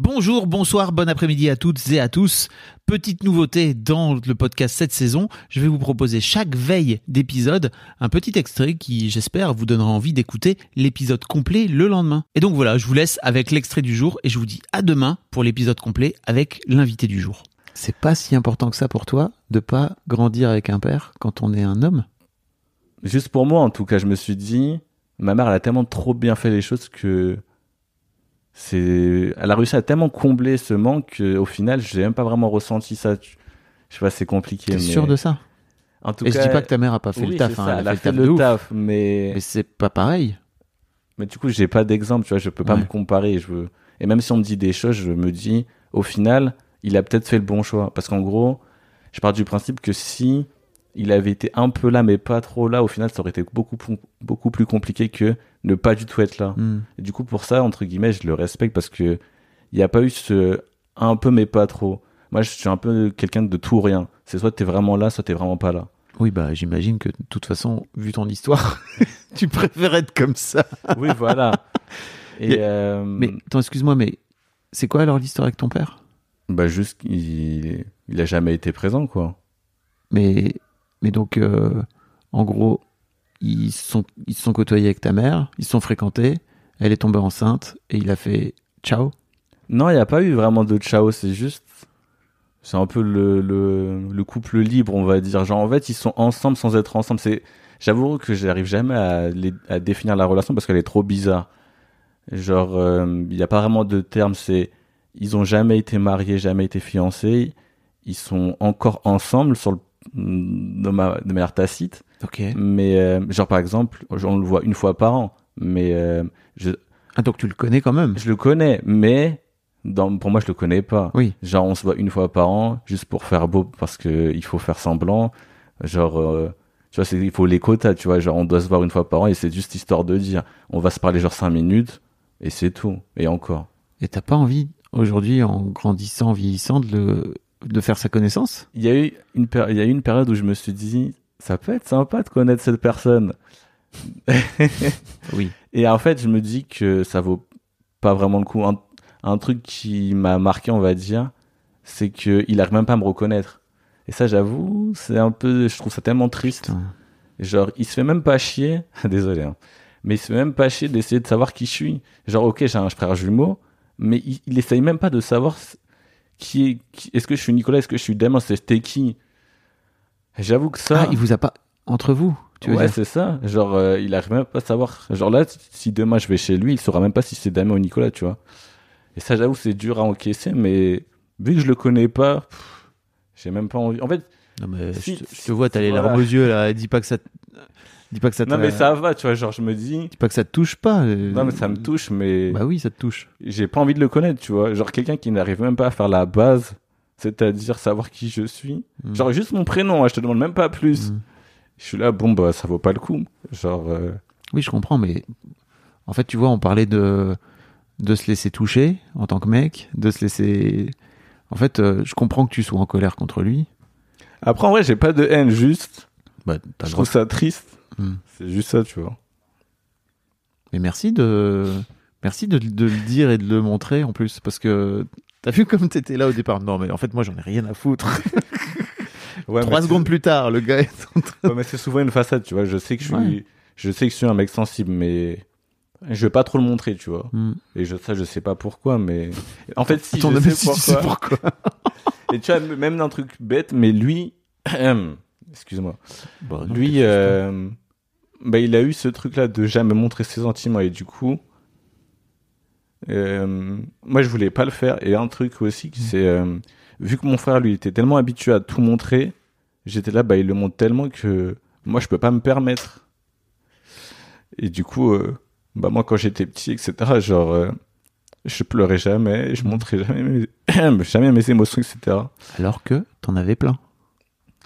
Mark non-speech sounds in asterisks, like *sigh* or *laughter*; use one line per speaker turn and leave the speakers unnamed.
Bonjour, bonsoir, bon après-midi à toutes et à tous. Petite nouveauté dans le podcast cette saison, je vais vous proposer chaque veille d'épisode un petit extrait qui, j'espère, vous donnera envie d'écouter l'épisode complet le lendemain. Et donc voilà, je vous laisse avec l'extrait du jour et je vous dis à demain pour l'épisode complet avec l'invité du jour. C'est pas si important que ça pour toi de pas grandir avec un père quand on est un homme?
Juste pour moi, en tout cas, je me suis dit, ma mère, elle a tellement trop bien fait les choses que c'est, elle a réussi à tellement combler ce manque qu'au final, j'ai même pas vraiment ressenti ça. Je sais pas, c'est compliqué.
T'es
mais...
sûr de ça?
En tout
Et
cas,
je dis pas que ta mère a pas fait
oui,
le taf, hein, elle,
elle
a fait
fait
le taf
le mais
Mais c'est pas pareil.
mais du coup, j'ai pas d'exemple, tu vois, je peux pas
Ouais.
me comparer. Je veux... Et même si on me dit des choses, je me dis, au final, il a peut-être fait le bon choix. Parce qu'en gros, je pars du principe que si il avait été un peu là, mais pas trop là, au final, ça aurait été beaucoup, plus- beaucoup plus compliqué que ne pas du tout être là.
Hmm.
Et du coup, pour ça, entre guillemets, je le respecte parce que il n'y a pas eu ce un peu, mais pas trop. Moi, je suis un peu quelqu'un de tout ou rien. C'est soit t'es vraiment là, soit t'es vraiment pas là.
Oui, bah j'imagine que de toute façon, vu ton histoire, *laughs* tu préfères être comme ça.
Oui, voilà. *laughs* Et,
Mais-
euh,
Mais attends, excuse-moi, mais c'est quoi alors l'histoire avec ton père?
Bah, juste, il, il a jamais été présent, quoi.
Mais, mais donc, euh, en gros, ils sont, ils se sont côtoyés avec ta mère, ils se sont fréquentés, elle est tombée enceinte et il a fait ciao.
Non, il n'y a pas eu vraiment de ciao, c'est juste. C'est un peu le, le, le couple libre, on va dire. Genre, en fait, ils sont ensemble sans être ensemble. C'est, j'avoue que j'arrive jamais à, définir la relation parce qu'elle est trop bizarre. Genre, euh, il n'y a pas vraiment de terme. C'est, ils ont jamais été mariés, jamais été fiancés. Ils sont encore ensemble sur le, de, ma, de manière tacite. Mais, euh, genre, par exemple, on le voit une fois par an. Mais, euh, je,
Ah, donc tu le connais quand même
je le connais, mais dans, pour moi, je le connais pas.
Oui.
Genre, on se voit une fois par an, juste pour faire beau, parce que il faut faire semblant. Genre, euh, tu vois, c'est, il faut les quotas, tu vois. Genre, on doit se voir une fois par an et c'est juste histoire de dire, on va se parler genre cinq minutes et c'est tout. Et encore.
Et t'as pas envie, aujourd'hui, en grandissant, en vieillissant, de, le, de faire sa connaissance
Il y a eu une, péri- il y a eu une période où je me suis dit, ça peut être sympa de connaître cette personne.
Oui. *laughs*
Et en fait, je me dis que ça vaut pas vraiment le coup. Un, un truc qui m'a marqué, on va dire, c'est qu'il arrive même pas à me reconnaître. Et ça, j'avoue, c'est un peu, je trouve ça tellement triste.
Putain.
Genre, il se fait même pas chier, *laughs* désolé, hein, mais il se fait même pas chier d'essayer de savoir qui je suis. Genre, ok, j'ai un frère jumeau, mais il, il essaye même pas de savoir qui est, qui- est-ce que je suis Nicolas, est-ce que je suis Damien, c'était qui? J'avoue que ça.
Ah, il vous a pas. Entre vous, tu veux
ouais,
dire?
c'est ça. Genre, euh, il arrive même pas à savoir. Genre là, si demain je vais chez lui, il saura même pas si c'est Damien ou Nicolas, tu vois. Et ça, j'avoue, c'est dur à encaisser, mais vu que je le connais pas, pff, j'ai même pas envie. En fait,
Non, mais
Si-
je, te- je te vois, t'as les
voilà.
larmes aux yeux, là. Dis pas que ça. te- Dis pas que ça te.
non, mais ça va, tu vois. Genre, je me dis,
Dis pas que ça te touche pas. euh.
non, mais ça me touche, mais
Bah oui, ça te touche.
j'ai pas envie de le connaître, tu vois. Genre, quelqu'un qui n'arrive même pas à faire la base, c'est-à-dire savoir qui je suis.
Mm.
Genre, juste mon prénom, hein, je te demande même pas plus.
Mm.
Je suis là, bon, bah, ça vaut pas le coup. Genre, euh,
Oui, je comprends, mais en fait, tu vois, on parlait de de se laisser toucher en tant que mec, de se laisser. En fait, euh, je comprends que tu sois en colère contre lui.
Après, en vrai, j'ai pas de haine, juste.
Bah, t'as
Je
le droit.
trouve ça triste.
Mm.
C'est juste ça, tu vois.
Mais merci de merci de, de le dire et de le montrer en plus, parce que t'as vu comme t'étais là au départ. Non, mais en fait, moi, j'en ai rien à foutre. *laughs*
Ouais,
Trois
mais
secondes plus tard, le gars est en train.
c'est- ouais, mais c'est souvent une façade, tu vois. Je sais que je suis,
Ouais.
je sais que je suis un mec sensible, mais je vais pas trop le montrer, tu vois.
Mm.
Et je, ça, je sais pas pourquoi, mais en fait, si
Attends,
je
mais
sais
si tu sais
pourquoi.
pourquoi. *laughs*
Et tu vois, même d'un truc bête, mais lui, excuse-moi,
Bah,
lui, euh, bah, il a eu ce truc-là de jamais montrer ses sentiments et du coup, euh, moi, je voulais pas le faire. Et un truc aussi, c'est euh, vu que mon frère, lui, était tellement habitué à tout montrer, j'étais là, bah, il le montre tellement que moi, je peux pas me permettre. Et du coup, Bah moi quand j'étais petit, etc. Genre, je pleurais jamais, je montrais jamais mes, *clears throat* jamais mes émotions, etc.
Alors que t'en avais plein.